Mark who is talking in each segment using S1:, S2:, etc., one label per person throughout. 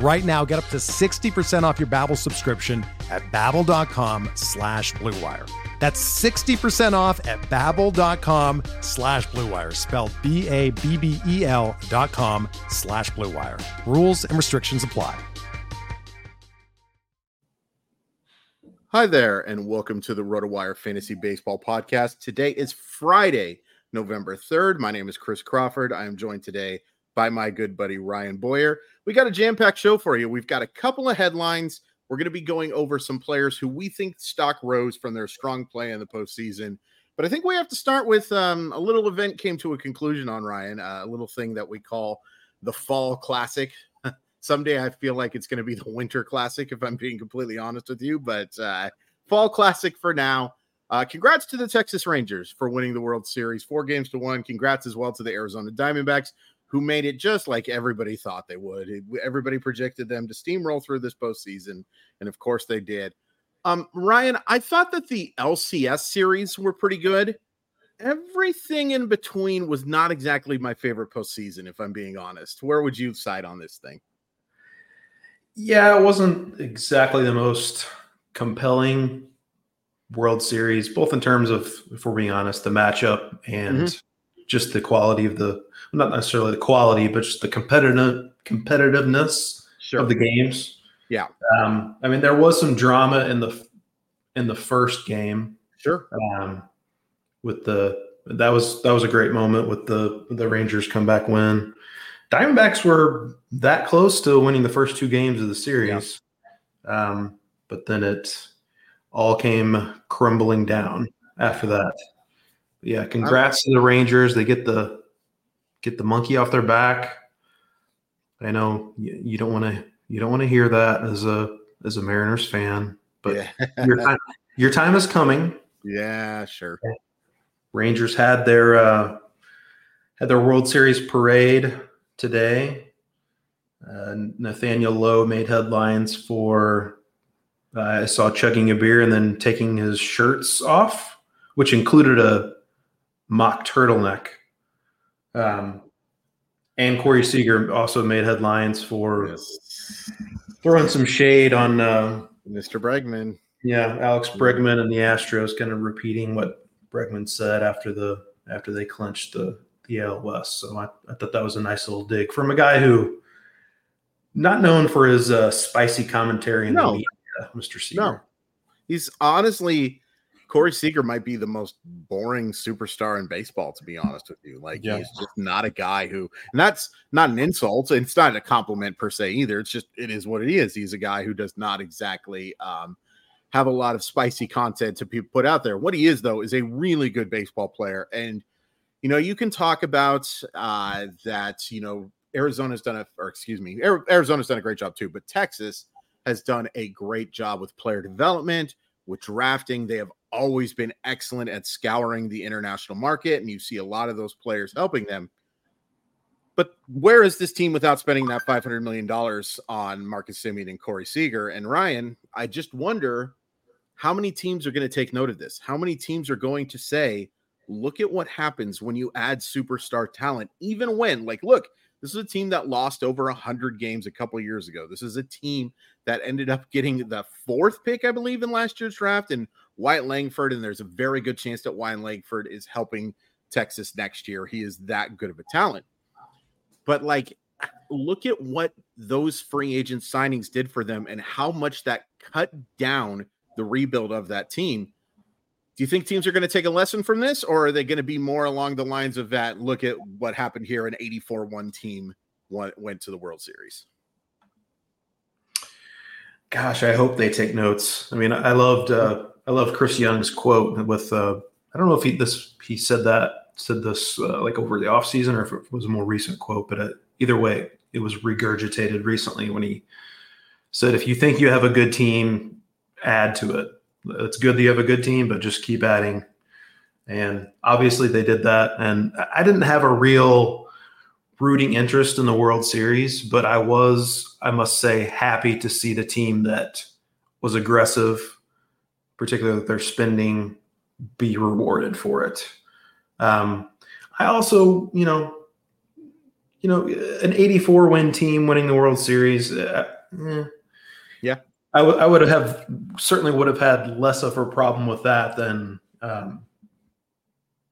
S1: Right now, get up to 60% off your Babbel subscription at babbel.com slash bluewire. That's 60% off at babbel.com slash bluewire, spelled B-A-B-B-E-L dot com slash bluewire. Rules and restrictions apply.
S2: Hi there, and welcome to the RotoWire Fantasy Baseball Podcast. Today is Friday, November 3rd. My name is Chris Crawford. I am joined today by my good buddy Ryan Boyer. We got a jam packed show for you. We've got a couple of headlines. We're going to be going over some players who we think stock rose from their strong play in the postseason. But I think we have to start with um, a little event came to a conclusion on Ryan, uh, a little thing that we call the Fall Classic. Someday I feel like it's going to be the Winter Classic, if I'm being completely honest with you. But uh, Fall Classic for now. Uh, congrats to the Texas Rangers for winning the World Series, four games to one. Congrats as well to the Arizona Diamondbacks, who made it just like everybody thought they would. Everybody projected them to steamroll through this postseason, and of course they did. Um, Ryan, I thought that the LCS series were pretty good. Everything in between was not exactly my favorite postseason, if I'm being honest. Where would you side on this thing?
S3: Yeah, it wasn't exactly the most compelling World Series, both in terms of, if we're being honest, the matchup and mm-hmm. Just the quality of the not necessarily the quality, but just the competitive competitiveness sure. of the games.
S2: Yeah.
S3: Um, I mean, there was some drama in the in the first game.
S2: Sure.
S3: Um, with the that was that was a great moment with the the Rangers comeback win. Diamondbacks were that close to winning the first two games of the series, yeah. um, but then it all came crumbling down after that. Yeah, congrats to the Rangers. They get the get the monkey off their back. I know you, you don't want to you don't want to hear that as a as a Mariners fan, but yeah. your time your time is coming.
S2: Yeah, sure.
S3: Rangers had their uh, had their World Series parade today. Uh, Nathaniel Lowe made headlines for uh, I saw chugging a beer and then taking his shirts off, which included a mock turtleneck. Um, and Corey Seager also made headlines for yes. throwing some shade on uh,
S2: Mr. Bregman.
S3: Yeah, Alex Bregman and the Astros kind of repeating what Bregman said after the after they clinched the the AL West. So I, I thought that was a nice little dig from a guy who not known for his uh, spicy commentary in no. the media, Mr. Seager. No,
S2: he's honestly Corey Seager might be the most boring superstar in baseball, to be honest with you. Like yeah. he's just not a guy who, and that's not an insult. It's not a compliment per se either. It's just it is what it is. He's a guy who does not exactly um, have a lot of spicy content to be put out there. What he is though is a really good baseball player, and you know, you can talk about uh, that, you know, Arizona's done a, or excuse me, Arizona's done a great job too, but Texas has done a great job with player development, with drafting. They have always been excellent at scouring the international market, and you see a lot of those players helping them. But where is this team without spending that $500 million on Marcus Semien and Corey Seager? And Ryan, I just wonder how many teams are going to take note of this? How many teams are going to say, look at what happens when you add superstar talent, even when, like, look, this is a team that lost over 100 games a couple years ago. This is a team that ended up getting the fourth pick, I believe, in last year's draft, and Wyatt Langford. And there's a very good chance that Wyatt Langford is helping Texas next year. He is that good of a talent. But, like, look at what those free agent signings did for them and how much that cut down the rebuild of that team Do you think teams are going to take a lesson from this, or are they going to be more along the lines of that? Look at what happened here. An 84 1 team went, went to the World Series.
S3: Gosh, I hope they take notes. I mean, I loved uh, I love Chris Young's quote with uh, I don't know if he this he said that said this uh, like over the offseason or if it was a more recent quote, but uh, either way, it was regurgitated recently when he said, "If you think you have a good team, add to it. It's good that you have a good team, but just keep adding." And obviously, they did that. And I didn't have a real rooting interest in the World Series, but I was, I must say, happy to see the team that was aggressive, particularly with their spending, be rewarded for it. Um, I also, you know, you know, an 84 win team winning the World Series. Uh,
S2: eh. Yeah,
S3: I, w- I would have certainly would have had less of a problem with that than um,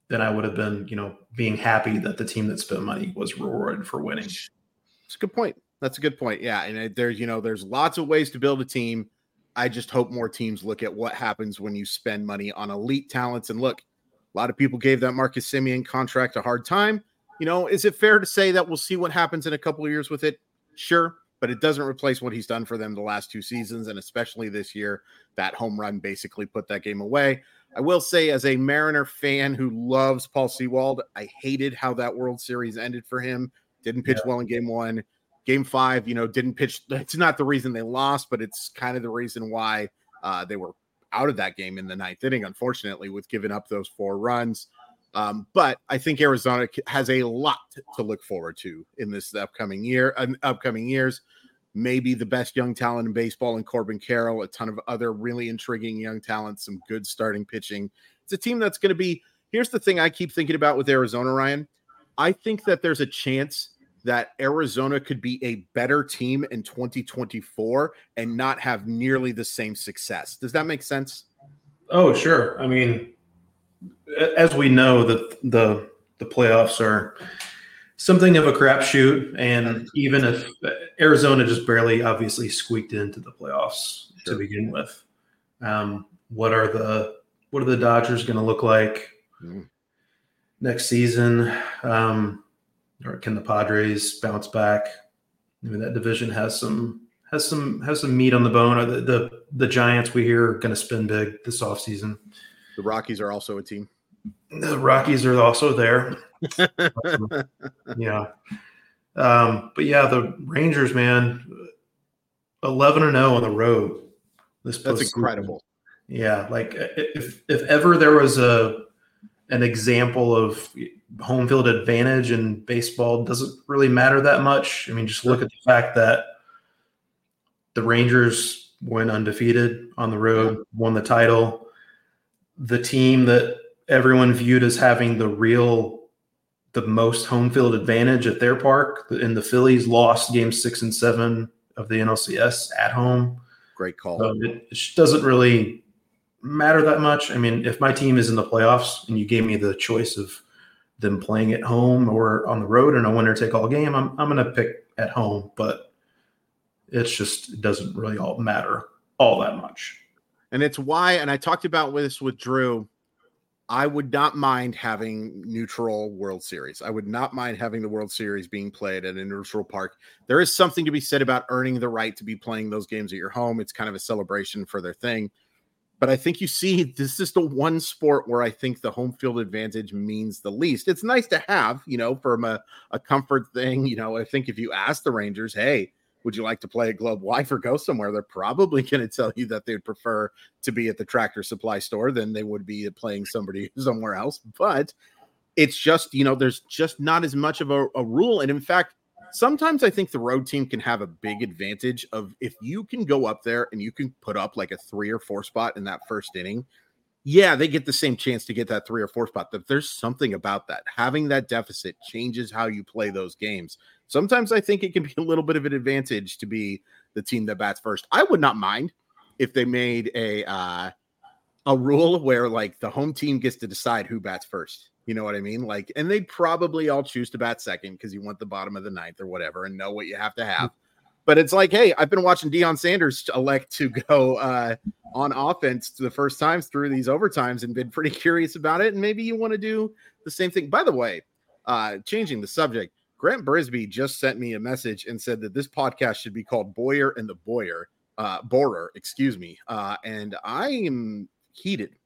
S3: than I would have been, you know, being happy that the team that spent money was rewarded for winning.
S2: It's a good point. That's a good point. Yeah, and uh, there's you know there's lots of ways to build a team. I just hope more teams look at what happens when you spend money on elite talents. And look, a lot of people gave that Marcus Semien contract a hard time. You know, is it fair to say that we'll see what happens in a couple of years with it? Sure, but it doesn't replace what he's done for them the last two seasons, and especially this year. That home run basically put that game away. I will say, as a Mariner fan who loves Paul Sewald, I hated how that World Series ended for him. Didn't pitch yeah. well in game one. Game five, you know, didn't pitch. It's not the reason they lost, but it's kind of the reason why uh, they were out of that game in the ninth inning, unfortunately, with giving up those four runs. Um, but I think Arizona has a lot to look forward to in this upcoming year, and upcoming years. Maybe the best young talent in baseball in Corbin Carroll, a ton of other really intriguing young talents, some good starting pitching. It's a team that's going to be. Here's the thing I keep thinking about with Arizona, Ryan. I think that there's a chance that Arizona could be a better team in 2024 and not have nearly the same success. Does that make sense?
S3: Oh, sure. I mean, as we know that the the playoffs are something of a crapshoot, and even if Arizona just barely, obviously, squeaked into the playoffs sure. to begin with, um, what are the what are the Dodgers going to look like mm. next season? Um, or can the Padres bounce back? I mean, that division has some has some has some meat on the bone. Or the the, the Giants we hear are going to spin big this offseason.
S2: The Rockies are also a team.
S3: The Rockies are also there. yeah. Um, but yeah, the Rangers, man, eleven and zero oh on the road.
S2: This that's incredible.
S3: Yeah, like if if ever there was a an example of home field advantage in baseball doesn't really matter that much. I mean, just look at the fact that the Rangers went undefeated on the road, won the title. The team that everyone viewed as having the real the most home field advantage at their park and the Phillies lost game six and seven of the NLCS at home.
S2: Great call.
S3: So it, it doesn't really matter that much. I mean, if my team is in the playoffs and you gave me the choice of them playing at home or on the road in a winner take all game, I'm I'm going to pick at home. But it's just it doesn't really all matter all that much.
S2: And it's why, and I talked about this with Drew I would not mind having neutral World Series. I would not mind having the World Series being played at a neutral park. There is something to be said about earning the right to be playing those games at your home. It's kind of a celebration for their thing. But I think you see this is the one sport where I think the home field advantage means the least. It's nice to have, you know, from a, a comfort thing. You know, I think if you ask the Rangers, hey, would you like to play at Globe Life or go somewhere? They're probably going to tell you that they'd prefer to be at the tractor supply store than they would be playing somebody somewhere else. But it's just, you know, there's just not as much of a, a rule. And in fact, sometimes I think the road team can have a big advantage of if you can go up there and you can put up like a three or four spot in that first inning. Yeah, they get the same chance to get that three or four spot. But there's something about that. Having that deficit changes how you play those games sometimes I think it can be a little bit of an advantage to be the team that bats first. I would not mind if they made a uh, a rule where like the home team gets to decide who bats first. You know what I mean? Like, and they'd probably all choose to bat second because you want the bottom of the ninth or whatever and know what you have to have. but it's like, hey, I've been watching Deion Sanders elect to go uh, on offense the first times through these overtimes and been pretty curious about it. And maybe you want to do the same thing. By the way, uh, changing the subject, Grant Brisbee just sent me a message and said that this podcast should be called Boyer and the Boyer, uh, Borer, excuse me. Uh, and I am heated.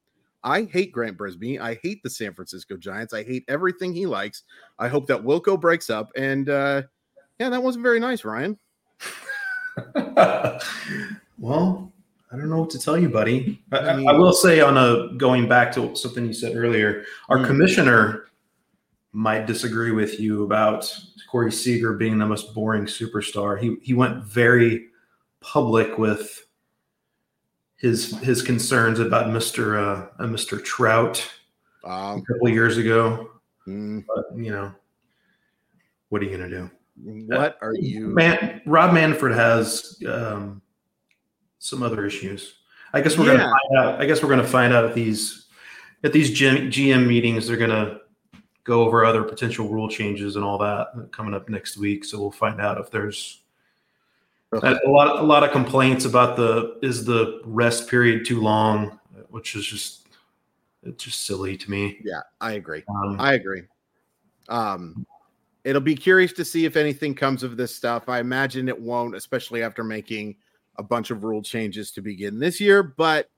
S2: I hate Grant Brisbee. I hate the San Francisco Giants. I hate everything he likes. I hope that Wilco breaks up. And uh, yeah, that wasn't very nice, Ryan.
S3: well, I don't know what to tell you, buddy. I, I, I, will say on a going back to something you said earlier, our mm-hmm. commissioner might disagree with you about Corey Seager being the most boring superstar. He he went very public with his his concerns about Mister uh, uh, Mister Trout um, a couple years ago. Mm. But you know, what are you gonna do?
S2: What are you?
S3: Man, Rob Manfred has um, some other issues. I guess we're yeah. gonna find out. I guess we're gonna find out at these at these GM meetings. They're gonna go over other potential rule changes and all that coming up next week. So we'll find out if there's okay. a lot a lot of complaints about the is the rest period too long, which is just it's just silly to me.
S2: Yeah, I agree. Um, I agree. Um, it'll be curious to see if anything comes of this stuff. I imagine it won't, especially after making a bunch of rule changes to begin this year. But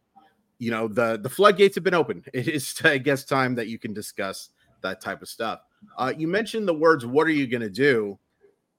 S2: you know, the the floodgates have been open. It is, I guess, time that you can discuss that type of stuff. Uh, you mentioned the words, "What are you going to do?"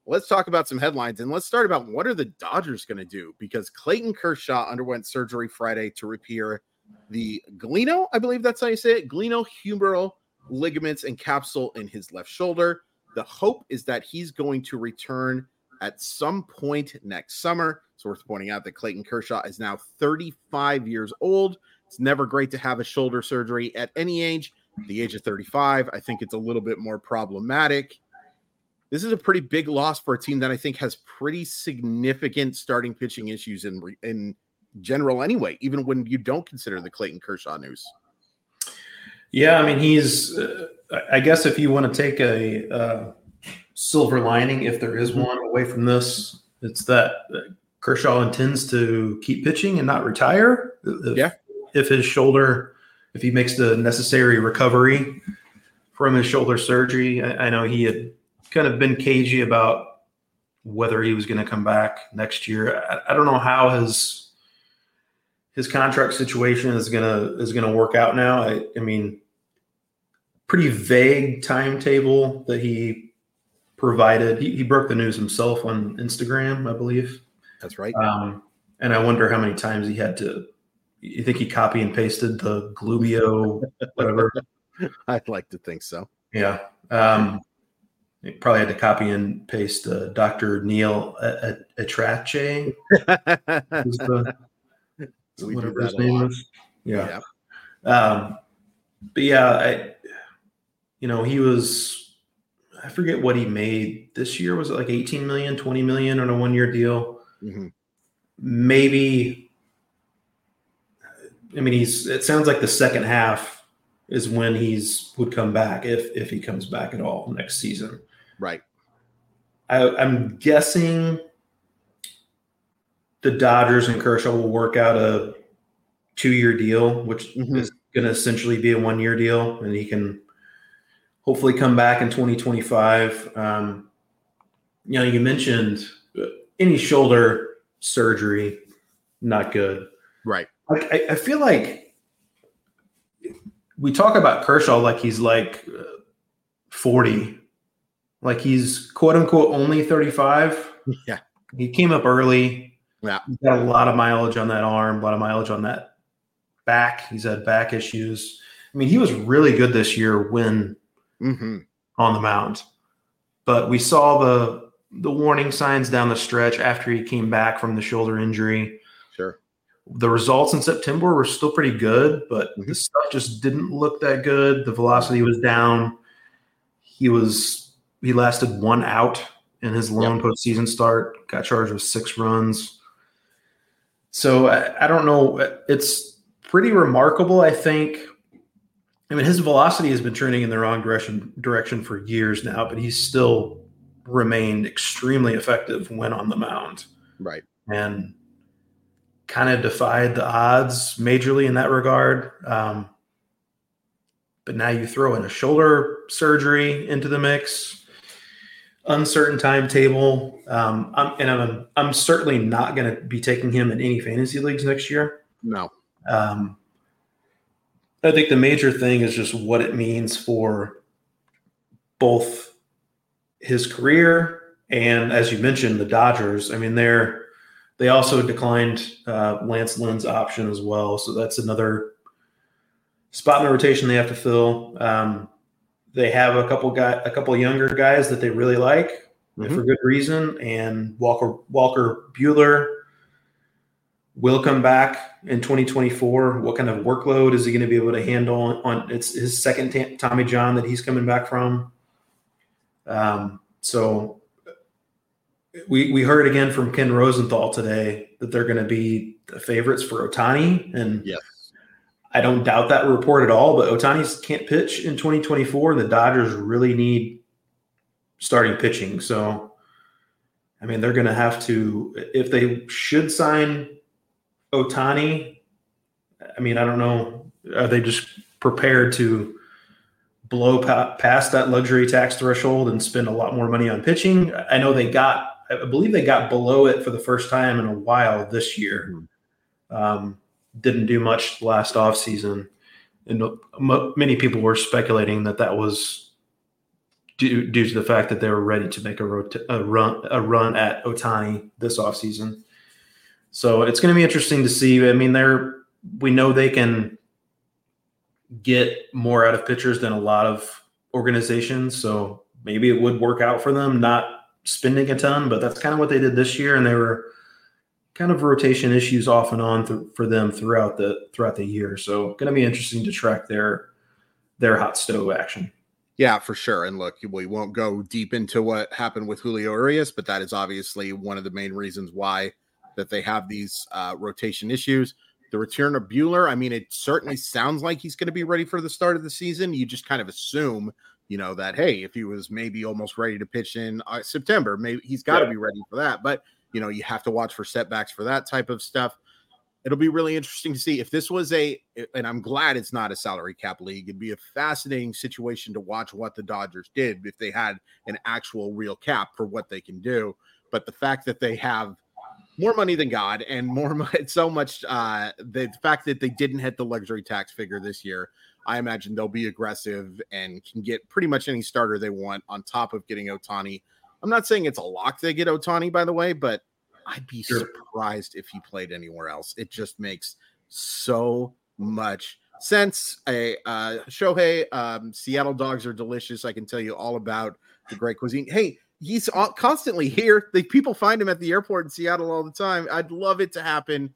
S2: Let's talk about some headlines and let's start about what are the Dodgers going to do because Clayton Kershaw underwent surgery Friday to repair the gleno, I believe that's how you say it, glenohumeral ligaments and capsule in his left shoulder. The hope is that he's going to return at some point next summer. It's worth pointing out that Clayton Kershaw is now 35 years old. It's never great to have a shoulder surgery at any age. The age of 35, I think it's a little bit more problematic. This is a pretty big loss for a team that I think has pretty significant starting pitching issues in in general anyway, even when you don't consider the Clayton Kershaw news.
S3: Yeah, I mean, he's. Uh, I guess if you want to take a uh, silver lining, if there is one, away from this, it's that Kershaw intends to keep pitching and not retire. If,
S2: yeah.
S3: If his shoulder, if he makes the necessary recovery from his shoulder surgery, I, I know he had kind of been cagey about whether he was going to come back next year. I, I don't know how his his contract situation is gonna is gonna work out now. I, I mean, pretty vague timetable that he provided. He, he broke the news himself on Instagram, I believe.
S2: That's right.
S3: Um, and I wonder how many times he had to. You think he copy and pasted the Glubio, whatever?
S2: I'd like to think so.
S3: Yeah. Um, he probably had to copy and paste uh, Dr. Neal ElAttrache. the, whatever his name was. Yeah. yeah. Um, but yeah, I, you know, he was, I forget what he made this year. Was it like 18 million, 20 million on a one year deal? Mm-hmm. Maybe, I mean, he's, it sounds like the second half is when he's would come back if, if he comes back at all next season.
S2: Right.
S3: I, I'm guessing the Dodgers and Kershaw will work out a two-year deal, which mm-hmm. is going to essentially be a one-year deal, and he can hopefully come back in 2025. Um, you know, you mentioned any shoulder surgery, not good.
S2: Right.
S3: I, I feel like we talk about Kershaw like he's like 40, like he's quote unquote only 35.
S2: Yeah.
S3: He came up early
S2: yeah.
S3: He's got a lot of mileage on that arm, a lot of mileage on that back. He's had back issues. I mean, he was really good this year when
S2: mm-hmm.
S3: on the mound. But we saw the the warning signs down the stretch after he came back from the shoulder injury. The results in September were still pretty good, but mm-hmm. the stuff just didn't look that good. The velocity was down. He was he lasted one out in his lone yep. postseason start. Got charged with six runs. So I, I don't know. It's pretty remarkable, I think. I mean, his velocity has been trending in the wrong direction direction for years now, but he's still remained extremely effective when on the mound.
S2: Right.
S3: And kind of defied the odds majorly in that regard. Um, but now you throw in a shoulder surgery into the mix, uncertain timetable. Um, I'm, and I'm, I'm certainly not going to be taking him in any fantasy leagues next year.
S2: No.
S3: Um, I think the major thing is just what it means for both his career and, as you mentioned, the Dodgers. I mean, they're they also declined uh, Lance Lynn's option as well, so that's another spot in the rotation they have to fill. Um, they have a couple guy, a couple younger guys that they really like mm-hmm. for good reason, and Walker Walker Buehler will come back in 2024. What kind of workload is he going to be able to handle on, on it's his second t- Tommy John that he's coming back from? Um, so we we heard again from Ken Rosenthal today that they're going to be the favorites for Ohtani. and
S2: yes.
S3: I don't doubt that report at all. But Ohtani can't pitch in 2024, and the Dodgers really need starting pitching. So, I mean, they're going to have to if they should sign Ohtani, I mean, I don't know. Are they just prepared to blow pa- past that luxury tax threshold and spend a lot more money on pitching? I know they got I believe they got below it for the first time in a while this year. Mm-hmm. Um, didn't do much last offseason. And m- many people were speculating that that was due, due to the fact that they were ready to make a, rot- a run a run at Ohtani this offseason. So it's going to be interesting to see. I mean, they're we know they can get more out of pitchers than a lot of organizations. So maybe it would work out for them. Not spending a ton, but that's kind of what they did this year, and they were kind of rotation issues off and on th- for them throughout the throughout the year. So going to be interesting to track their their hot stove action.
S2: Yeah, for sure. And look, we won't go deep into what happened with Julio Urias, but that is obviously one of the main reasons why that they have these uh, rotation issues. The return of Buehler, I mean, it certainly sounds like he's going to be ready for the start of the season. You just kind of assume you know that hey if he was maybe almost ready to pitch in uh, september maybe he's got to yeah. be ready for that but you know you have to watch for setbacks for that type of stuff it'll be really interesting to see if this was a and i'm glad it's not a salary cap league it'd be a fascinating situation to watch what the dodgers did if they had an actual real cap for what they can do but the fact that they have more money than God and more so much. Uh, the fact that they didn't hit the luxury tax figure this year I imagine they'll be aggressive and can get pretty much any starter they want on top of getting Ohtani. I'm not saying it's a lock they get Ohtani, by the way, but I'd be sure. surprised if he played anywhere else. It just makes so much sense. A uh, Shohei, um, Seattle dogs are delicious. I can tell you all about the great cuisine. Hey, he's constantly here. The people find him at the airport in Seattle all the time. I'd love it to happen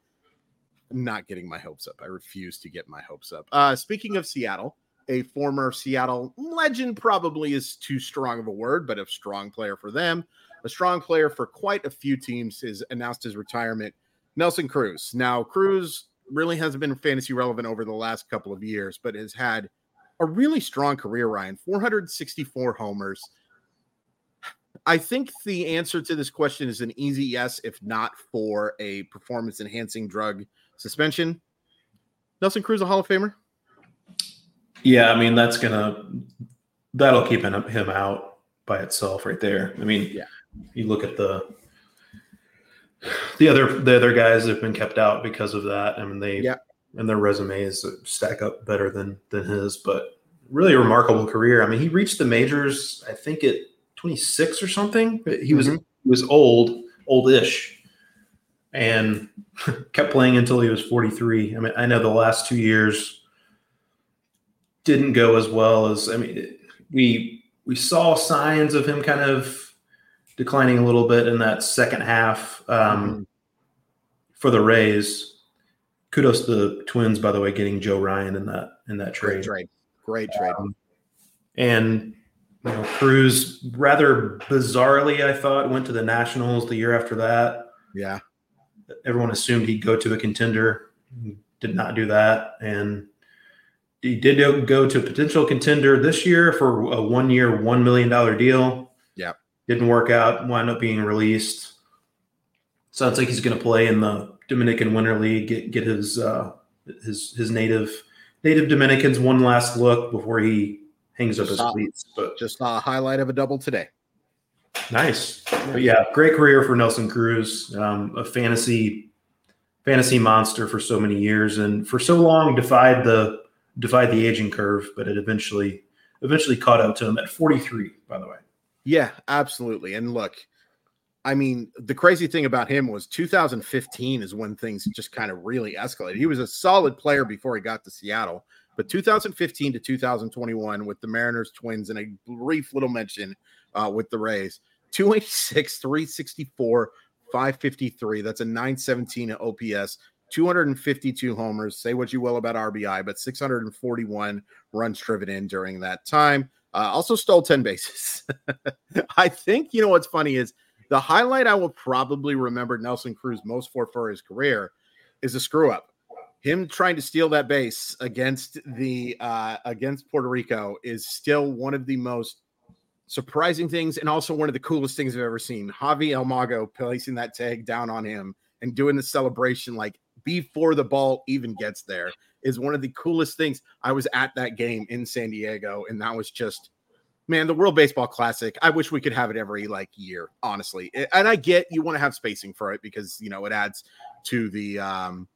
S2: not getting my hopes up. I refuse to get my hopes up. Uh, speaking of Seattle, a former Seattle legend probably is too strong of a word, but a strong player for them, a strong player for quite a few teams, has announced his retirement. Nelson Cruz. Now, Cruz really hasn't been fantasy relevant over the last couple of years, but has had a really strong career, Ryan 464 homers. I think the answer to this question is an easy yes, if not for a performance enhancing drug suspension. Nelson Cruz, a Hall of Famer.
S3: Yeah, I mean that's gonna that'll keep him, him out by itself right there. I mean,
S2: yeah,
S3: you look at the the other the other guys have been kept out because of that. I mean, they
S2: yeah,
S3: and their resumes stack up better than than his, but really a remarkable career. I mean, he reached the majors, I think at 26 or something. He was mm-hmm. he was old, oldish and kept playing until he was 43. I mean, I know the last two years didn't go as well as I mean, we we saw signs of him kind of declining a little bit in that second half um, mm-hmm. for the Rays. Kudos to the Twins, by the way, getting Joe Ryan in that in that trade.
S2: Great trade, great trade. Um,
S3: and you know, Cruz rather bizarrely, I thought, went to the Nationals the year after that.
S2: Yeah,
S3: everyone assumed he'd go to a contender. He did not do that, and he did go to a potential contender this year for a one-year, one million dollar deal.
S2: Yeah,
S3: didn't work out. Wound up being released. sounds like he's going to play in the Dominican Winter League. Get get his uh, his his native native Dominicans one last look before he hangs up his cleats.
S2: But just saw a highlight of a double today.
S3: Nice, but yeah, great career for Nelson Cruz. Um, a fantasy fantasy monster for so many years, and for so long defied the defied the aging curve, but it eventually eventually caught up to him at 43. By the way,
S2: yeah, absolutely. And look, I mean, the crazy thing about him was 2015 is when things just kind of really escalated. He was a solid player before he got to Seattle, but 2015 to 2021 with the Mariners, Twins, and a brief little mention uh, with the Rays, 286, 364, 553. That's a 917 OPS, 252 homers. Say what you will about RBI, but 641 runs driven in during that time. Uh, also stole 10 bases. I think, you know, what's funny is the highlight I will probably remember Nelson Cruz most for for his career is a screw up. Him trying to steal that base against the uh, against Puerto Rico is still one of the most surprising things and also one of the coolest things I've ever seen. Javy El Mago placing that tag down on him and doing the celebration like before the ball even gets there is one of the coolest things. I was at that game in San Diego and that was just man, the World Baseball Classic. I wish we could have it every like year, honestly. And I get you want to have spacing for it because you know it adds to the um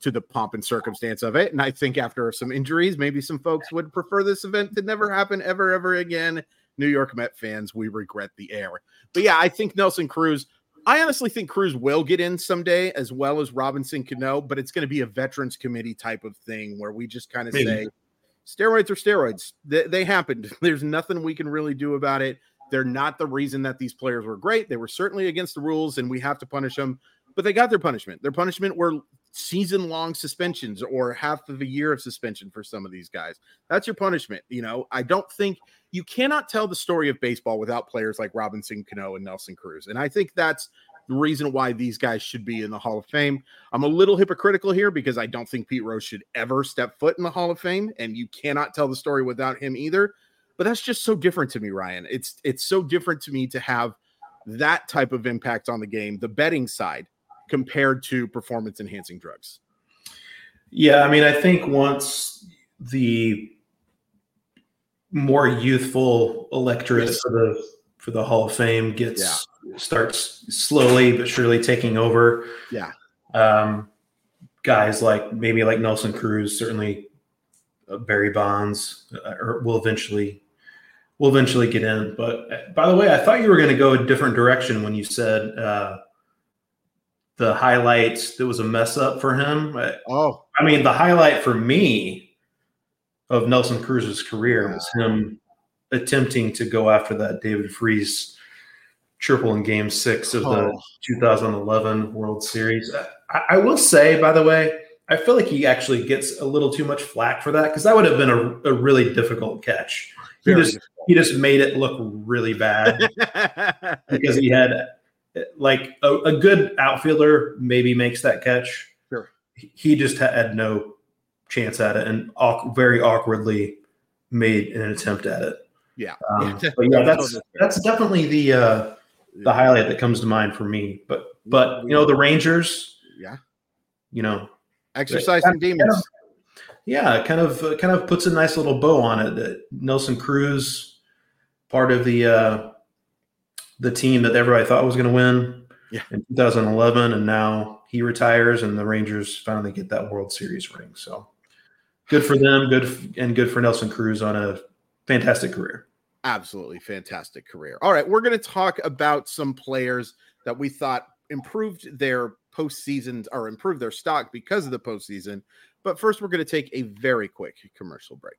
S2: to the pomp and circumstance of it. And I think after some injuries, maybe some folks would prefer this event to never happen ever, ever again. New York Met fans, we regret the air. But yeah, I think Nelson Cruz. I honestly think Cruz will get in someday, as well as Robinson Cano, but it's going to be a veterans committee type of thing where we just kind of say steroids are steroids. They, they happened. There's nothing we can really do about it. They're not the reason that these players were great. They were certainly against the rules, and we have to punish them. But they got their punishment. Their punishment were season long suspensions or half of a year of suspension for some of these guys. That's your punishment. You know, I don't think you cannot tell the story of baseball without players like Robinson Cano and Nelson Cruz. And I think that's the reason why these guys should be in the Hall of Fame. I'm a little hypocritical here because I don't think Pete Rose should ever step foot in the Hall of Fame, and you cannot tell the story without him either. But that's just so different to me, Ryan. It's it's so different to me to have that type of impact on the game, the betting side, compared to performance enhancing drugs.
S3: Yeah, I mean, I think once the more youthful electorate yes. for the for the Hall of Fame gets yeah. starts slowly but surely taking over.
S2: Yeah.
S3: Um, guys like maybe like Nelson Cruz, certainly uh, Barry Bonds, uh, or will eventually will eventually get in. But uh, by the way, I thought you were going to go a different direction when you said uh, the highlight that was a mess up for him.
S2: Oh,
S3: I mean, the highlight for me of Nelson Cruz's career was him attempting to go after that David Freese triple in game six of the oh. 2011 World Series. I, I, will say, by the way, I feel like he actually gets a little too much flack for that because that would have been a, a really difficult catch. He just he just made it look really bad because he had like a, a, good outfielder maybe makes that catch.
S2: Sure.
S3: He just had no chance at it and very awkwardly made an attempt at it.
S2: Yeah.
S3: Um, but yeah, that's that's definitely the uh, the highlight that comes to mind for me. But but you know the Rangers.
S2: Yeah.
S3: You know,
S2: exercising demons.
S3: Of, yeah, kind of uh, kind of puts a nice little bow on it. That Nelson Cruz, part of the uh, the team that everybody thought was going to win
S2: yeah.
S3: in 2011, and now he retires, and the Rangers finally get that World Series ring. So good for them. Good and good for Nelson Cruz on a fantastic career.
S2: Absolutely fantastic career. All right, we're going to talk about some players that we thought improved their postseason or improved their stock because of the postseason. But first, we're going to take a very quick commercial break.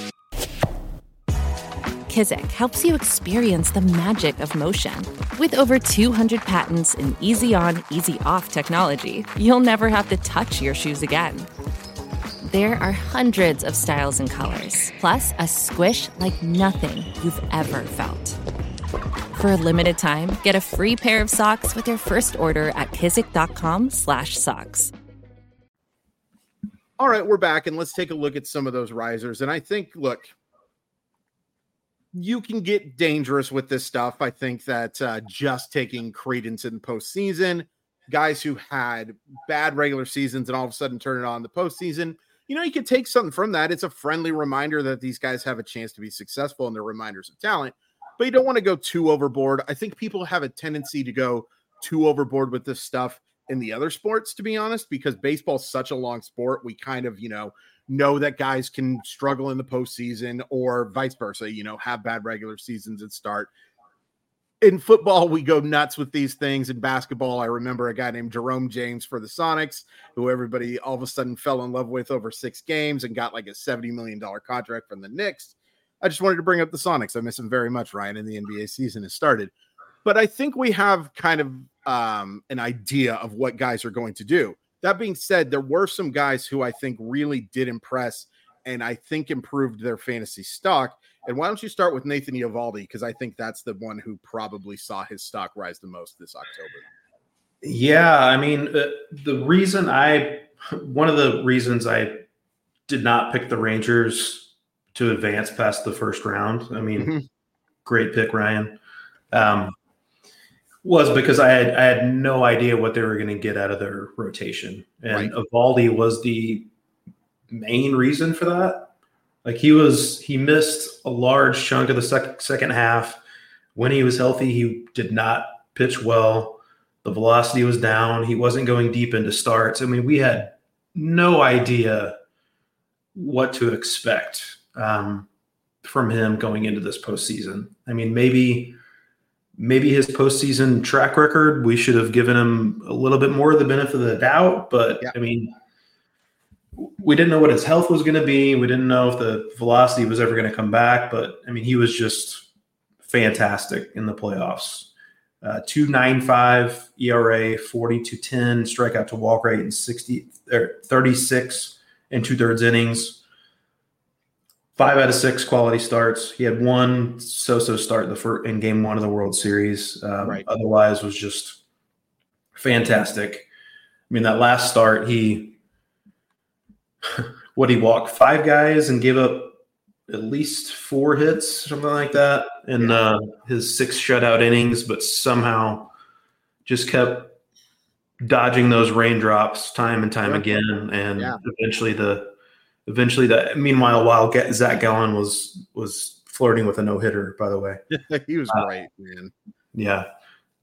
S4: Kizik helps you experience the magic of motion. With over 200 patents and easy on, easy off technology, you'll never have to touch your shoes again. There are hundreds of styles and colors, plus a squish like nothing you've ever felt. For a limited time, get a free pair of socks with your first order at kizik.com/socks.
S2: All right, we're back and let's take a look at some of those risers. And I think, look, you can get dangerous with this stuff. I think that uh, just taking credence in postseason, guys who had bad regular seasons and all of a sudden turn it on the postseason, you know, you can take something from that. It's a friendly reminder that these guys have a chance to be successful and they're reminders of talent, but you don't want to go too overboard. I think people have a tendency to go too overboard with this stuff in the other sports, to be honest, because baseball's such a long sport. We kind of, you know, know that guys can struggle in the postseason or vice versa, you know, have bad regular seasons and start. In football, we go nuts with these things. In basketball, I remember a guy named Jerome James for the Sonics, who everybody all of a sudden fell in love with over six games and got like a $70 million contract from the Knicks. I just wanted to bring up the Sonics. I miss them very much, Ryan, and the NBA season has started. But I think we have kind of um, an idea of what guys are going to do. That being said, there were some guys who I think really did impress and I think improved their fantasy stock. And why don't you start with Nathan Eovaldi? Because I think that's the one who probably saw his stock rise the most this October.
S3: Yeah, I mean, uh, the reason I, one of the reasons I did not pick the Rangers to advance past the first round. I mean, mm-hmm. great pick, Ryan. Um, was because I had I had no idea what they were going to get out of their rotation, and right. Eovaldi was the main reason for that. Like he was, he missed a large chunk of the sec- second half. When he was healthy, he did not pitch well. The velocity was down. He wasn't going deep into starts. I mean, we had no idea what to expect um, from him going into this postseason. I mean, maybe maybe his postseason track record, we should have given him a little bit more of the benefit of the doubt. But yeah. I mean, we didn't know what his health was going to be. We didn't know if the velocity was ever going to come back. But I mean, he was just fantastic in the playoffs. Uh, 295 ERA, 40 to 10 strikeout to walk rate, and 60 er, 36 and two thirds innings five out of six quality starts. He had one so-so start in the first in game one of the World Series. Um, right. Otherwise, was just fantastic. I mean, that last start, he what he walked five guys and gave up at least four hits, something like that, in yeah. uh, his six shutout innings, but somehow just kept dodging those raindrops time and time yeah. again, and yeah. eventually the eventually that meanwhile while Zach Gallen was was flirting with a no hitter by the way.
S2: He was uh, great man.
S3: yeah.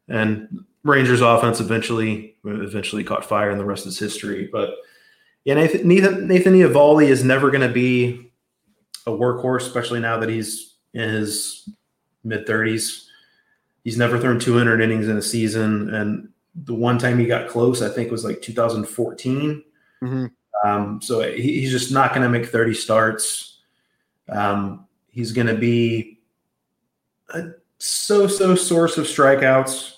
S3: And Rangers offense eventually eventually caught fire and the rest is history. But yeah Nathan Nathan, Nathan Eovaldi is never going to be a workhorse especially now that he's in his mid 30s he's never thrown 200 innings in a season and the one time he got close I think was like 2014 mm-hmm. Um, so he, he's just not going to make 30 starts. Um, he's going to be a so-so source of strikeouts.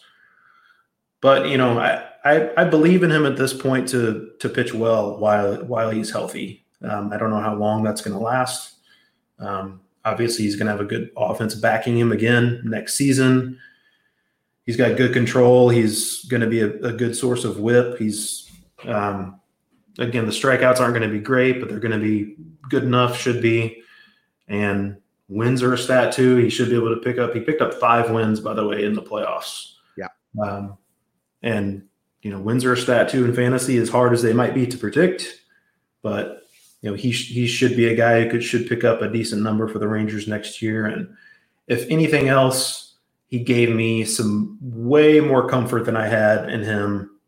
S3: But you know, I, I, I believe in him at this point to to pitch well while while he's healthy. Um, I don't know how long that's going to last. Um, obviously, he's going to have a good offense backing him again next season. He's got good control. He's going to be a, a good source of WHIP. He's um, again the strikeouts aren't going to be great, but they're going to be good enough. Should be, and wins are a stat too. He should be able to pick up. He picked up five wins, by the way, in the playoffs.
S2: Yeah,
S3: um, and you know wins are a stat too in fantasy, as hard as they might be to predict, but you know he he should be a guy who could should pick up a decent number for the Rangers next year. And if anything else, he gave me some way more comfort than I had in him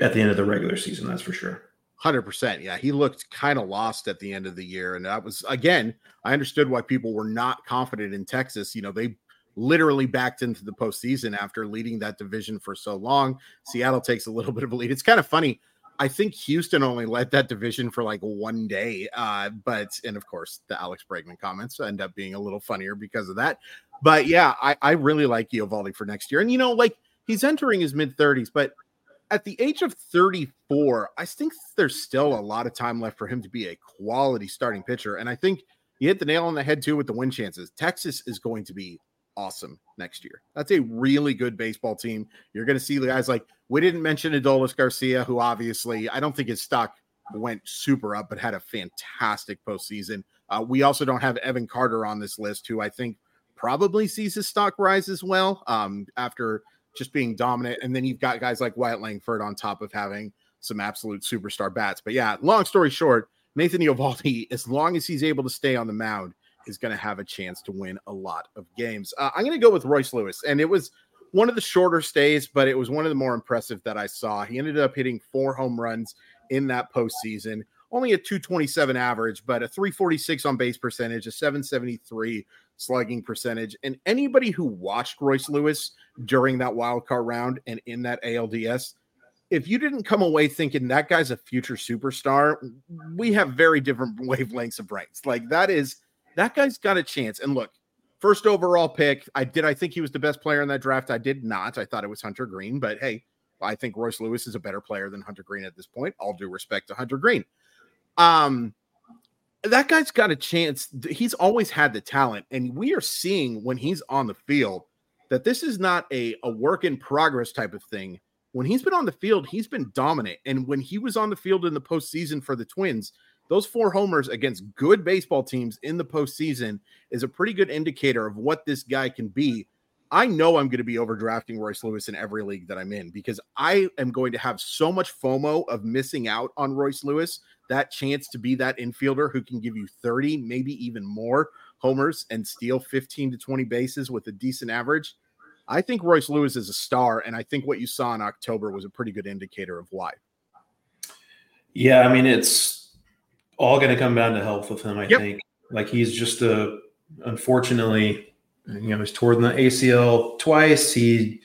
S3: at the end of the regular season. That's for sure.
S2: Hundred percent. Yeah, he looked kind of lost at the end of the year, and that was again. I understood why people were not confident in Texas. You know, they literally backed into the postseason after leading that division for so long. Seattle takes a little bit of a lead. It's kind of funny. I think Houston only led that division for like one day. Uh, but and of course the Alex Bregman comments end up being a little funnier because of that. But yeah, I, I really like Eovaldi for next year. And you know, like he's entering his mid 30s, but at the age of 34, I think there's still a lot of time left for him to be a quality starting pitcher. And I think you hit the nail on the head too with the win chances. Texas is going to be awesome next year. That's a really good baseball team. You're going to see the guys like we didn't mention Adolis Garcia, who obviously I don't think his stock went super up, but had a fantastic postseason. Uh, we also don't have Evan Carter on this list, who I think probably sees his stock rise as well um, after just being dominant. And then you've got guys like Wyatt Langford on top of having some absolute superstar bats. But yeah, long story short, Nathan Eovaldi, as long as he's able to stay on the mound, is going to have a chance to win a lot of games. Uh, I'm going to go with Royce Lewis, and it was one of the shorter stays, but it was one of the more impressive that I saw. He ended up hitting four home runs in that postseason, only a 227 average, but a 346 on base percentage, a 773 slugging percentage. And anybody who watched Royce Lewis during that wild card round and in that ALDS, if you didn't come away thinking that guy's a future superstar, we have very different wavelengths of brains. Like that is that guy's got a chance. And look, first overall pick, I did I think he was the best player in that draft? I did not. I thought it was Hunter Greene, but hey, I think Royce Lewis is a better player than Hunter Greene at this point. All due respect to Hunter Greene. Um, that guy's got a chance. He's always had the talent, and we are seeing when he's on the field that this is not a, a work in progress type of thing. When he's been on the field, he's been dominant. And when he was on the field in the postseason for the Twins, those four homers against good baseball teams in the postseason is a pretty good indicator of what this guy can be. I know I'm going to be overdrafting Royce Lewis in every league that I'm in because I am going to have so much FOMO of missing out on Royce Lewis, that chance to be that infielder who can give you 30, maybe even more homers and steal 15 to 20 bases with a decent average. I think Royce Lewis is a star, and I think what you saw in October was a pretty good indicator of why.
S3: Yeah, I mean, it's all going to come down to health with him, I yep. think. Like, he's just a, unfortunately, you know, he's torn the ACL twice. He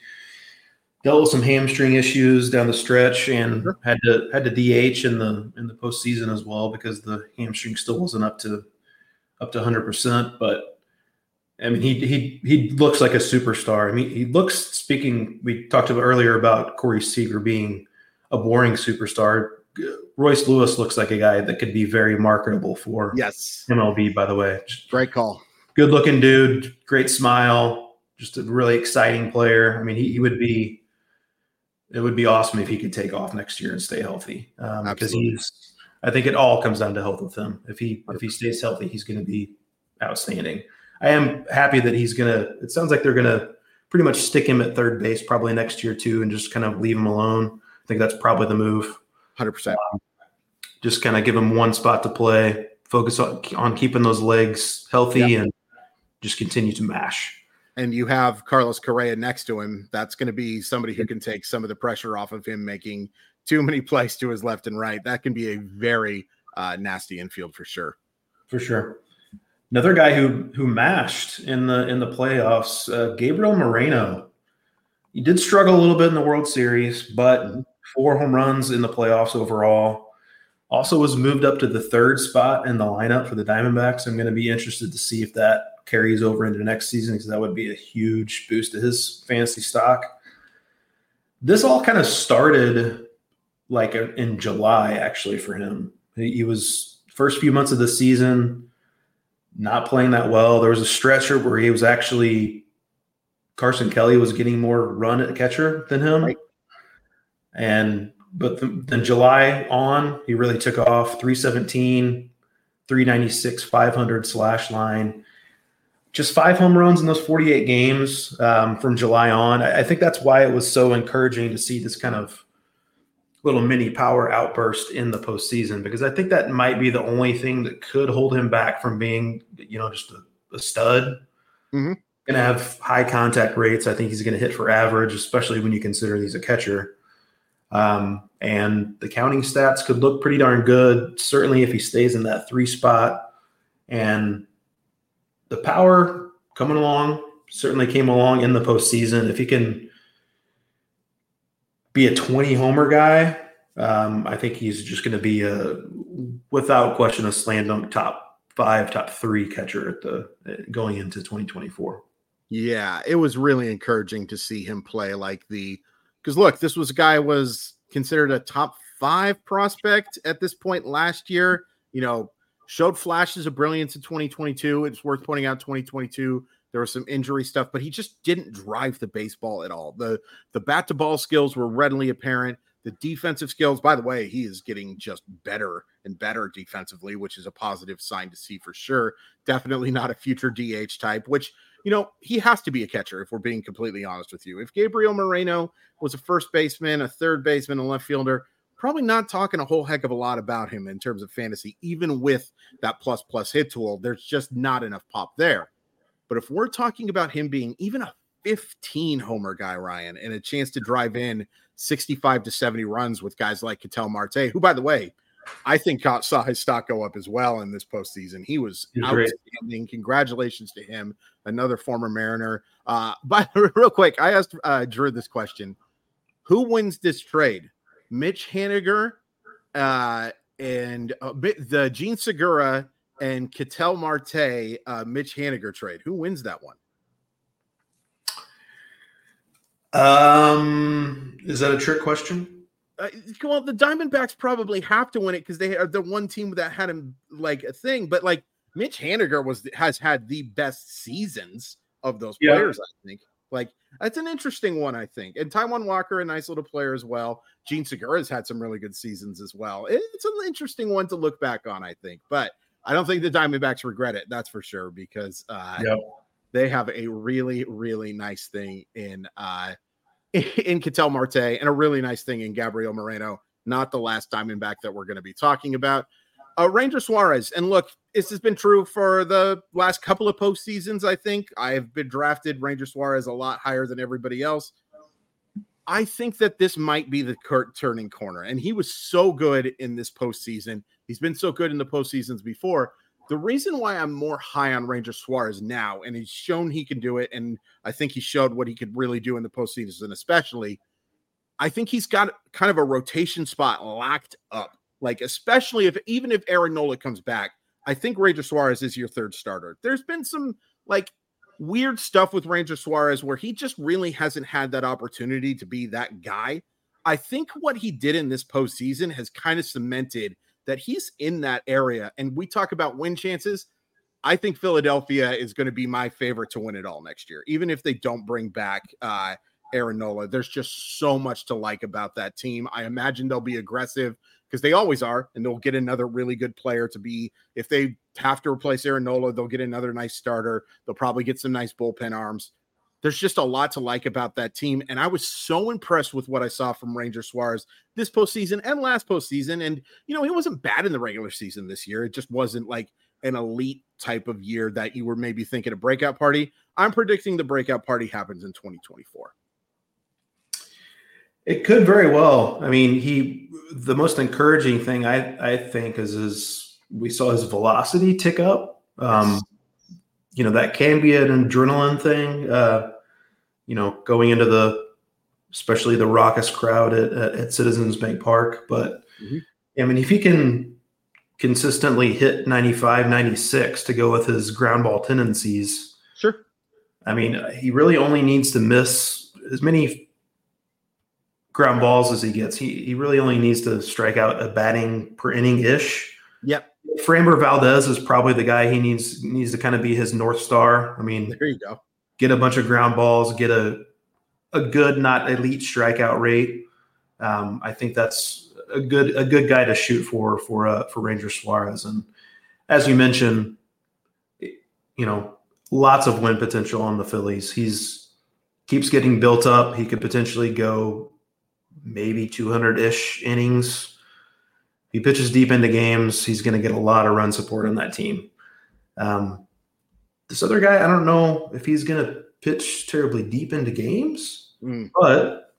S3: dealt with some hamstring issues down the stretch and sure. had to had to DH in the in the postseason as well because the hamstring still wasn't up to up to 100 percent. But I mean, he he he looks like a superstar. I mean, he looks. Speaking, we talked about earlier about Corey Seager being a boring superstar. Royce Lewis looks like a guy that could be very marketable for
S2: yes
S3: MLB. By the way,
S2: great call
S3: good looking dude, great smile, just a really exciting player. I mean, he, he would be, it would be awesome if he could take off next year and stay healthy. Um, because he's, I think it all comes down to health with him. If he, if he stays healthy, he's going to be outstanding. I am happy that he's going to, it sounds like they're going to pretty much stick him at third base probably next year too, and just kind of leave him alone. I think that's probably the move.
S2: 100%. Um,
S3: just kind of give him one spot to play, focus on, on keeping those legs healthy yep. and just continue to mash.
S2: And you have Carlos Correa next to him. That's going to be somebody who can take some of the pressure off of him making too many plays to his left and right. That can be a very uh, nasty infield for sure.
S3: For sure. Another guy who who mashed in the in the playoffs, uh, Gabriel Moreno. He did struggle a little bit in the World Series, but mm-hmm. four home runs in the playoffs overall. Also was moved up to the third spot in the lineup for the Diamondbacks. I'm going to be interested to see if that carries over into next season because that would be a huge boost to his fantasy stock. this all kind of started like in July, actually, for him. He was first few months of the season not playing that well. There was a stretcher where he was actually Carson Kelly was getting more run at catcher than him, right. and but then July on, he really took off. 317, 396, 500 slash line. Just five home runs in those 48 games um, from July on. I, I think that's why it was so encouraging to see this kind of little mini power outburst in the postseason because I think that might be the only thing that could hold him back from being, you know, just a, a stud. Mm-hmm. Going to have high contact rates. I think he's going to hit for average, especially when you consider he's a catcher. Um, and the counting stats could look pretty darn good, certainly if he stays in that three spot. And the power coming along certainly came along in the postseason. If he can be a 20 homer guy, um, I think he's just going to be a, without question, a slam dunk top five, top three catcher at the going into 2024.
S2: Yeah, it was really encouraging to see him play like the because look, this was a guy was considered a top five prospect at this point last year. You know, showed flashes of brilliance in 2022. It's worth pointing out 2022 there was some injury stuff, but he just didn't drive the baseball at all. The the bat to ball skills were readily apparent. The defensive skills, by the way, he is getting just better and better defensively, which is a positive sign to see for sure. Definitely not a future DH type, which you know, he has to be a catcher if we're being completely honest with you. If Gabriel Moreno was a first baseman, a third baseman, a left fielder, probably not talking a whole heck of a lot about him in terms of fantasy, even with that plus plus hit tool. There's just not enough pop there. But if we're talking about him being even a 15 homer guy, Ryan, and a chance to drive in 65 to 70 runs with guys like Ketel Marte, who, by the way, I think saw his stock go up as well in this postseason. He was outstanding. Great. Congratulations to him, another former Mariner. Uh, but real quick, I asked uh, Drew this question: Who wins this trade, Mitch Haniger, uh, and uh, the Jean Segura and Ketel Marte, uh, Mitch Haniger trade? Who wins that one?
S3: Um, is that a trick question?
S2: Uh, well, the Diamondbacks probably have to win it because they are the one team that had him like a thing. But like Mitch Haniger was has had the best seasons of those yeah. players. I think like that's an interesting one. I think and Taijuan Walker, a nice little player as well. Jean Segura's had some really good seasons as well. It's an interesting one to look back on. I think, but I don't think the Diamondbacks regret it. That's for sure because uh, yep. they have a really really nice thing in. uh in Ketel Marte and a really nice thing in Gabriel Moreno. Not the last Diamondback that we're going to be talking about. Uh, Ranger Suarez, and look, this has been true for the last couple of postseasons. I think I have been drafted Ranger Suarez a lot higher than everybody else. I think that this might be the Kurt turning corner, and he was so good in this postseason. He's been so good in the postseasons before the reason why I'm more high on Ranger Suarez now, and he's shown he can do it, and I think he showed what he could really do in the postseason, especially. I think he's got kind of a rotation spot locked up. Like, especially if even if Aaron Nola comes back, I think Ranger Suarez is your third starter. There's been some like weird stuff with Ranger Suarez where he just really hasn't had that opportunity to be that guy. I think what he did in this postseason has kind of cemented that he's in that area. And we talk about win chances. I think Philadelphia is going to be my favorite to win it all next year, even if they don't bring back uh, Aaron Nola. There's just so much to like about that team. I imagine they'll be aggressive because they always are, and they'll get another really good player to be. If they have to replace Aaron Nola, they'll get another nice starter. They'll probably get some nice bullpen arms there's just a lot to like about that team. And I was so impressed with what I saw from Ranger Suarez this postseason and last postseason. And, you know, he wasn't bad in the regular season this year. It just wasn't like an elite type of year that you were maybe thinking a breakout party. I'm predicting the breakout party happens in 2024.
S3: It could very well. I mean, he the most encouraging thing I I think is is we saw his velocity tick up. Um, you know that can be an adrenaline thing. Uh, you know, going into the especially the raucous crowd at, at Citizens Bank Park. But mm-hmm. I mean, if he can consistently hit 95, 96 to go with his ground ball tendencies,
S2: sure.
S3: I mean, he really only needs to miss as many ground balls as he gets. He he really only needs to strike out a batting per inning ish.
S2: Yep.
S3: Framber Valdez is probably the guy he needs needs to kind of be his north star. I mean,
S2: there you go.
S3: Get a bunch of ground balls, get a a good, not elite strikeout rate. Um, I think that's a good a good guy to shoot for for uh, for Ranger Suarez. And as you mentioned, you know, lots of win potential on the Phillies. He's keeps getting built up. He could potentially go maybe 200 ish innings. He pitches deep into games. He's going to get a lot of run support on that team. Um, this other guy, I don't know if he's going to pitch terribly deep into games, mm. but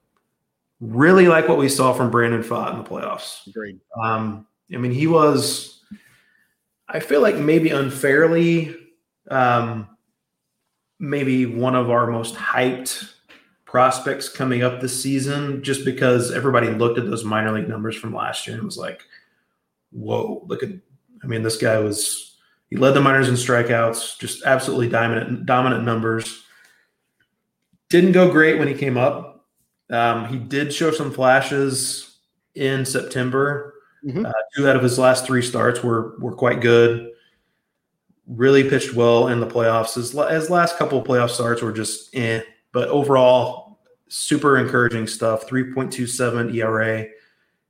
S3: really like what we saw from Brandon Pfaadt in the playoffs.
S2: Great.
S3: Um, I mean, he was, I feel like maybe unfairly, um, maybe one of our most hyped prospects coming up this season just because everybody looked at those minor league numbers from last year and was like, whoa, look at, I mean, this guy was, he led the minors in strikeouts, just absolutely dominant, dominant numbers. Didn't go great when he came up. Um, he did show some flashes in September. Mm-hmm. Uh, two out of his last three starts were were quite good. Really pitched well in the playoffs. His, his last couple of playoff starts were just eh. But overall, super encouraging stuff. 3.27 ERA,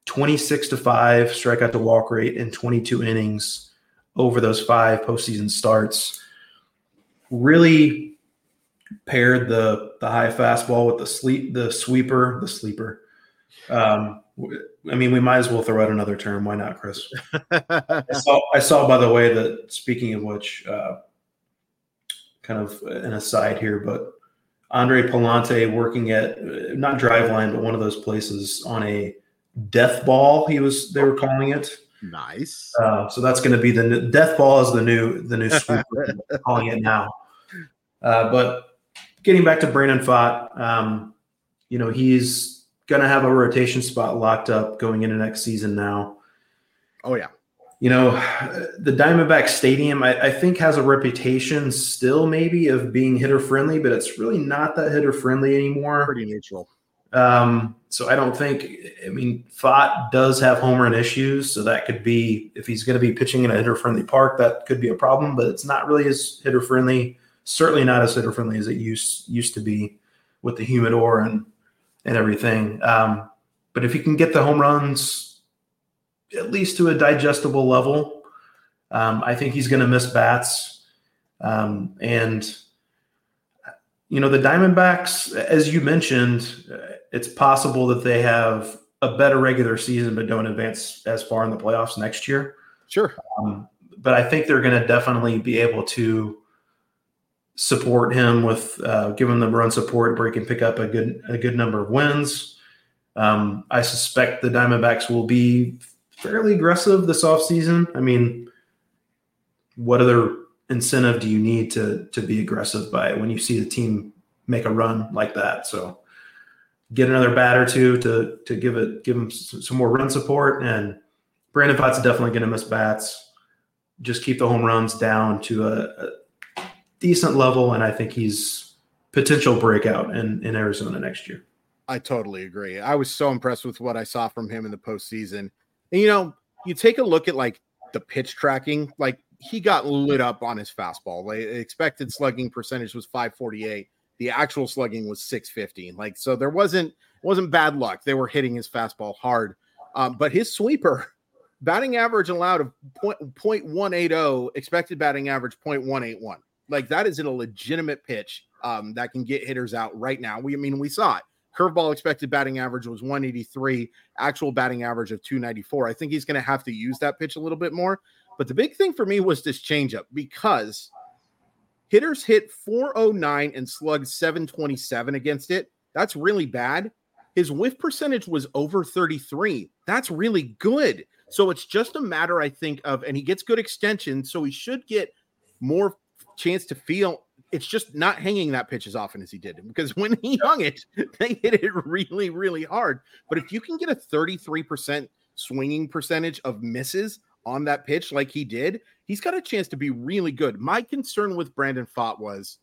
S3: 26 to 5 strikeout to walk rate in 22 innings over those five postseason starts. Really paired the the high fastball with the sleep the sweeper, the sleeper. Um, I mean, we might as well throw out another term. Why not, Chris? I, saw, I saw, by the way, that speaking of which, uh, kind of an aside here, but Andre Pallante working at not Driveline, but one of those places on a death ball. He was they were calling it.
S2: Nice.
S3: Uh, so that's going to be the death ball is the new the new sweeper calling it now. Uh, but getting back to Brandon Pfaadt, um, you know he's going to have a rotation spot locked up going into next season now.
S2: Oh yeah
S3: you know, the Diamondback Stadium, I, I, think, has a reputation still maybe of being hitter friendly, but it's really not that hitter friendly anymore.
S2: Pretty neutral.
S3: Um, so I don't think, I mean, Pfaadt does have home run issues. So that could be, if he's going to be pitching in a hitter friendly park, that could be a problem, but it's not really as hitter friendly, certainly not as hitter friendly as it used, used to be with the humidor and, and everything. Um, but if he can get the home runs, at least to a digestible level. Um, I think he's going to miss bats. Um, and, you know, the Diamondbacks, as you mentioned, it's possible that they have a better regular season, but don't advance as far in the playoffs next year.
S2: Sure.
S3: Um, but I think they're going to definitely be able to support him with uh, giving them run support where he can pick up a good a good number of wins. Um, I suspect the Diamondbacks will be fairly aggressive this offseason. I mean, what other incentive do you need to to be aggressive by when you see the team make a run like that? So get another bat or two to to give it give them some more run support. And Brandon Pfaadt's definitely going to miss bats. Just keep the home runs down to a, a decent level, and I think he's potential breakout in in Arizona next year.
S2: I totally agree. I was so impressed with what I saw from him in the postseason. And, you know, you take a look at like the pitch tracking, like he got lit up on his fastball. Like expected slugging percentage was 548. The actual slugging was 650. Like so there wasn't wasn't bad luck. They were hitting his fastball hard. Um, but his sweeper batting average allowed of point, 0.180, expected batting average 0.181. Like that is a legitimate pitch um, that can get hitters out right now. We I mean we saw it. Curveball expected batting average was 183, actual batting average of 294. I think he's going to have to use that pitch a little bit more. But the big thing for me was this changeup because hitters hit 409 and slugged 727 against it. That's really bad. His whiff percentage was over 33. That's really good. So it's just a matter, I think, of, and he gets good extension. So he should get more chance to feel it's just not hanging that pitch as often as he did because when he hung it, they hit it really, really hard. But if you can get a 33% swinging percentage of misses on that pitch like he did, he's got a chance to be really good. My concern with Brandon Pfaadt was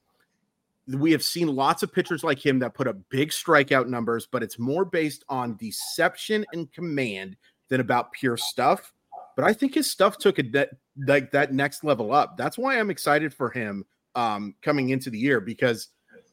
S2: we have seen lots of pitchers like him that put up big strikeout numbers, but it's more based on deception and command than about pure stuff. But I think his stuff took a de- like that next level up. That's why I'm excited for him um, coming into the year because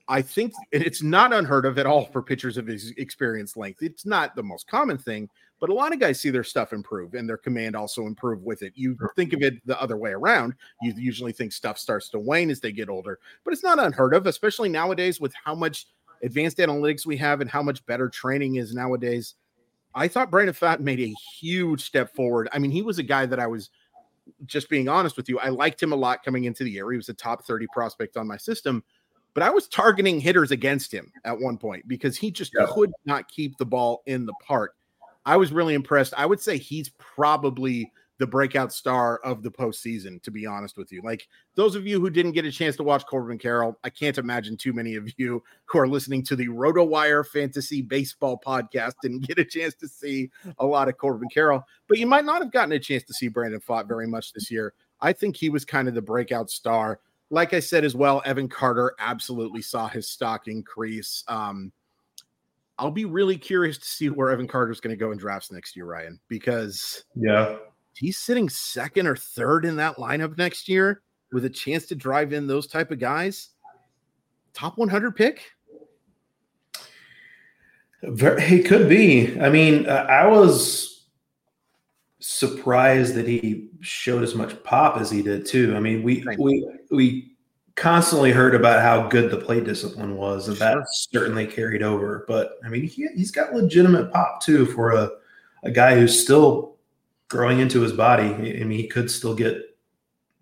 S2: I think it's not unheard of at all for pitchers of his experience length. It's not the most common thing, but a lot of guys see their stuff improve and their command also improve with it. You think of it the other way around. You usually think stuff starts to wane as they get older, but it's not unheard of, especially nowadays with how much advanced analytics we have and how much better training is nowadays. I thought Brandon Pfaadt made a huge step forward. I mean, he was a guy that I was just being honest with you. I liked him a lot coming into the year. He was a top 30 prospect on my system, but I was targeting hitters against him at one point because he just yeah. could not keep the ball in the park. I was really impressed. I would say he's probably the breakout star of the postseason, to be honest with you. Like those of you who didn't get a chance to watch Corbin Carroll, I can't imagine too many of you who are listening to the RotoWire Fantasy Baseball podcast didn't get a chance to see a lot of Corbin Carroll, but you might not have gotten a chance to see Brandon Pfaadt very much this year. I think he was kind of the breakout star. Like I said as well, Evan Carter absolutely saw his stock increase. Um, I'll be really curious to see where Evan Carter is going to go in drafts next year, Ryan, because
S3: yeah,
S2: he's sitting second or third in that lineup next year with a chance to drive in those type of guys. Top 100 pick.
S3: He could be. I mean, uh, I was surprised that he showed as much pop as he did too. I mean, we we we constantly heard about how good the play discipline was, and that certainly carried over. But I mean, he, he's got legitimate pop too for a a guy who's still growing into his body. I mean, he could still get,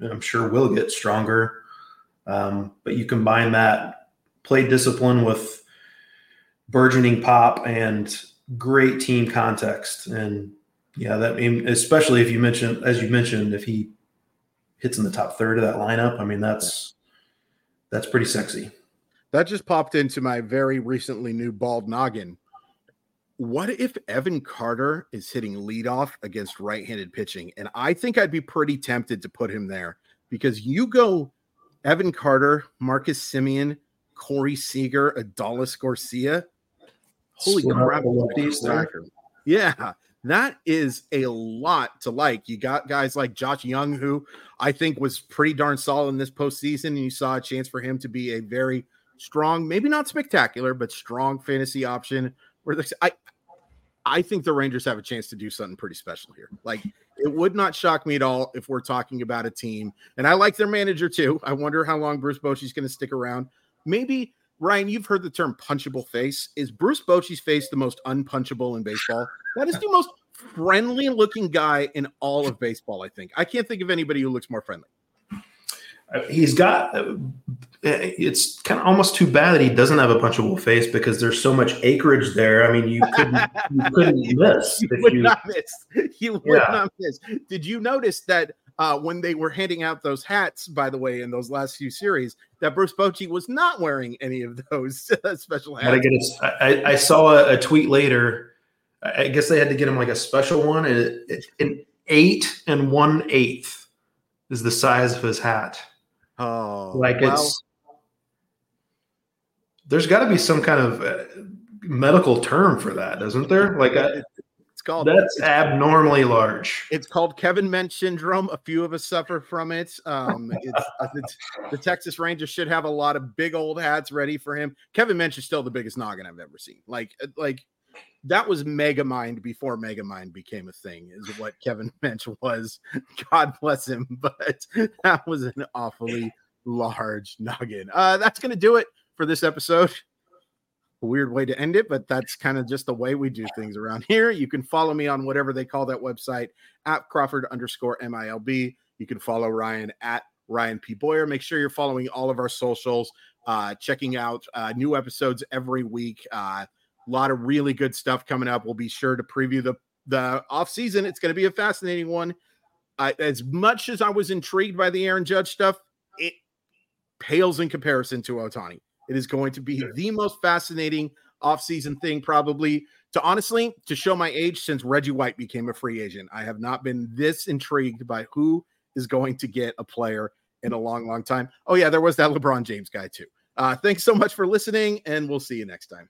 S3: I'm sure will get stronger. Um, but you combine that play discipline with burgeoning pop and great team context. And yeah, that mean, especially if you mentioned, as you mentioned, if he hits in the top third of that lineup, I mean, that's that's pretty sexy.
S2: That just popped into my very recently new bald noggin what if Evan Carter is hitting leadoff against right-handed pitching? And I think I'd be pretty tempted to put him there because you go Evan Carter, Marcus Semien, Corey Seager, Adolis Garcia. Holy crap! Yeah, that is a lot to like. You got guys like Josh Jung, who I think was pretty darn solid in this postseason, and you saw a chance for him to be a very strong, maybe not spectacular, but strong fantasy option. Where I, I think the Rangers have a chance to do something pretty special here. Like it would not shock me at all if we're talking about a team, and I like their manager too. I wonder how long Bruce Bochy's going to stick around. Maybe Ryan, you've heard the term punchable face. Is Bruce Bochy's face the most unpunchable in baseball? That is the most friendly looking guy in all of baseball. I think I can't think of anybody who looks more friendly.
S3: Uh, he's got uh, it's kind of almost too bad that he doesn't have a punchable face because there's so much acreage there. I mean, you couldn't you couldn't miss.
S2: You would you, not miss. You would yeah. not miss. Did you notice that uh, when they were handing out those hats, by the way, in those last few series, that Bruce Bochy was not wearing any of those special hats.
S3: I, get a, I, I saw a, a, tweet later. I guess they had to get him like a special one. An eight and one eighth is the size of his hat.
S2: Oh,
S3: like well, it's there's got to be some kind of uh, medical term for that, doesn't there? Like a, it's called that's it's, abnormally large.
S2: It's called Kevin Mench syndrome. A few of us suffer from it. Um, it's, uh, it's, the Texas Rangers should have a lot of big old hats ready for him. Kevin Mench is still the biggest noggin I've ever seen. Like uh, like that was Megamind before Megamind became a thing, is what Kevin Mench was. God bless him, but that was an awfully large noggin. Uh, that's going to do it for this episode. A weird way to end it, but that's kind of just the way we do things around here. You can follow me on whatever they call that website at Crawford underscore MILB. You can follow Ryan at Ryan P. Boyer. Make sure you're following all of our socials, uh, checking out uh, new episodes every week. Uh, a lot of really good stuff coming up. We'll be sure to preview the the off season. It's going to be a fascinating one. Uh, as much as I was intrigued by the Aaron Judge stuff, it pales in comparison to Ohtani. It is going to be the most fascinating offseason thing, probably to honestly to show my age since Reggie White became a free agent. I have not been this intrigued by who is going to get a player in a long, long time. Oh, yeah, there was that LeBron James guy too. Uh, thanks so much for listening, and we'll see you next time.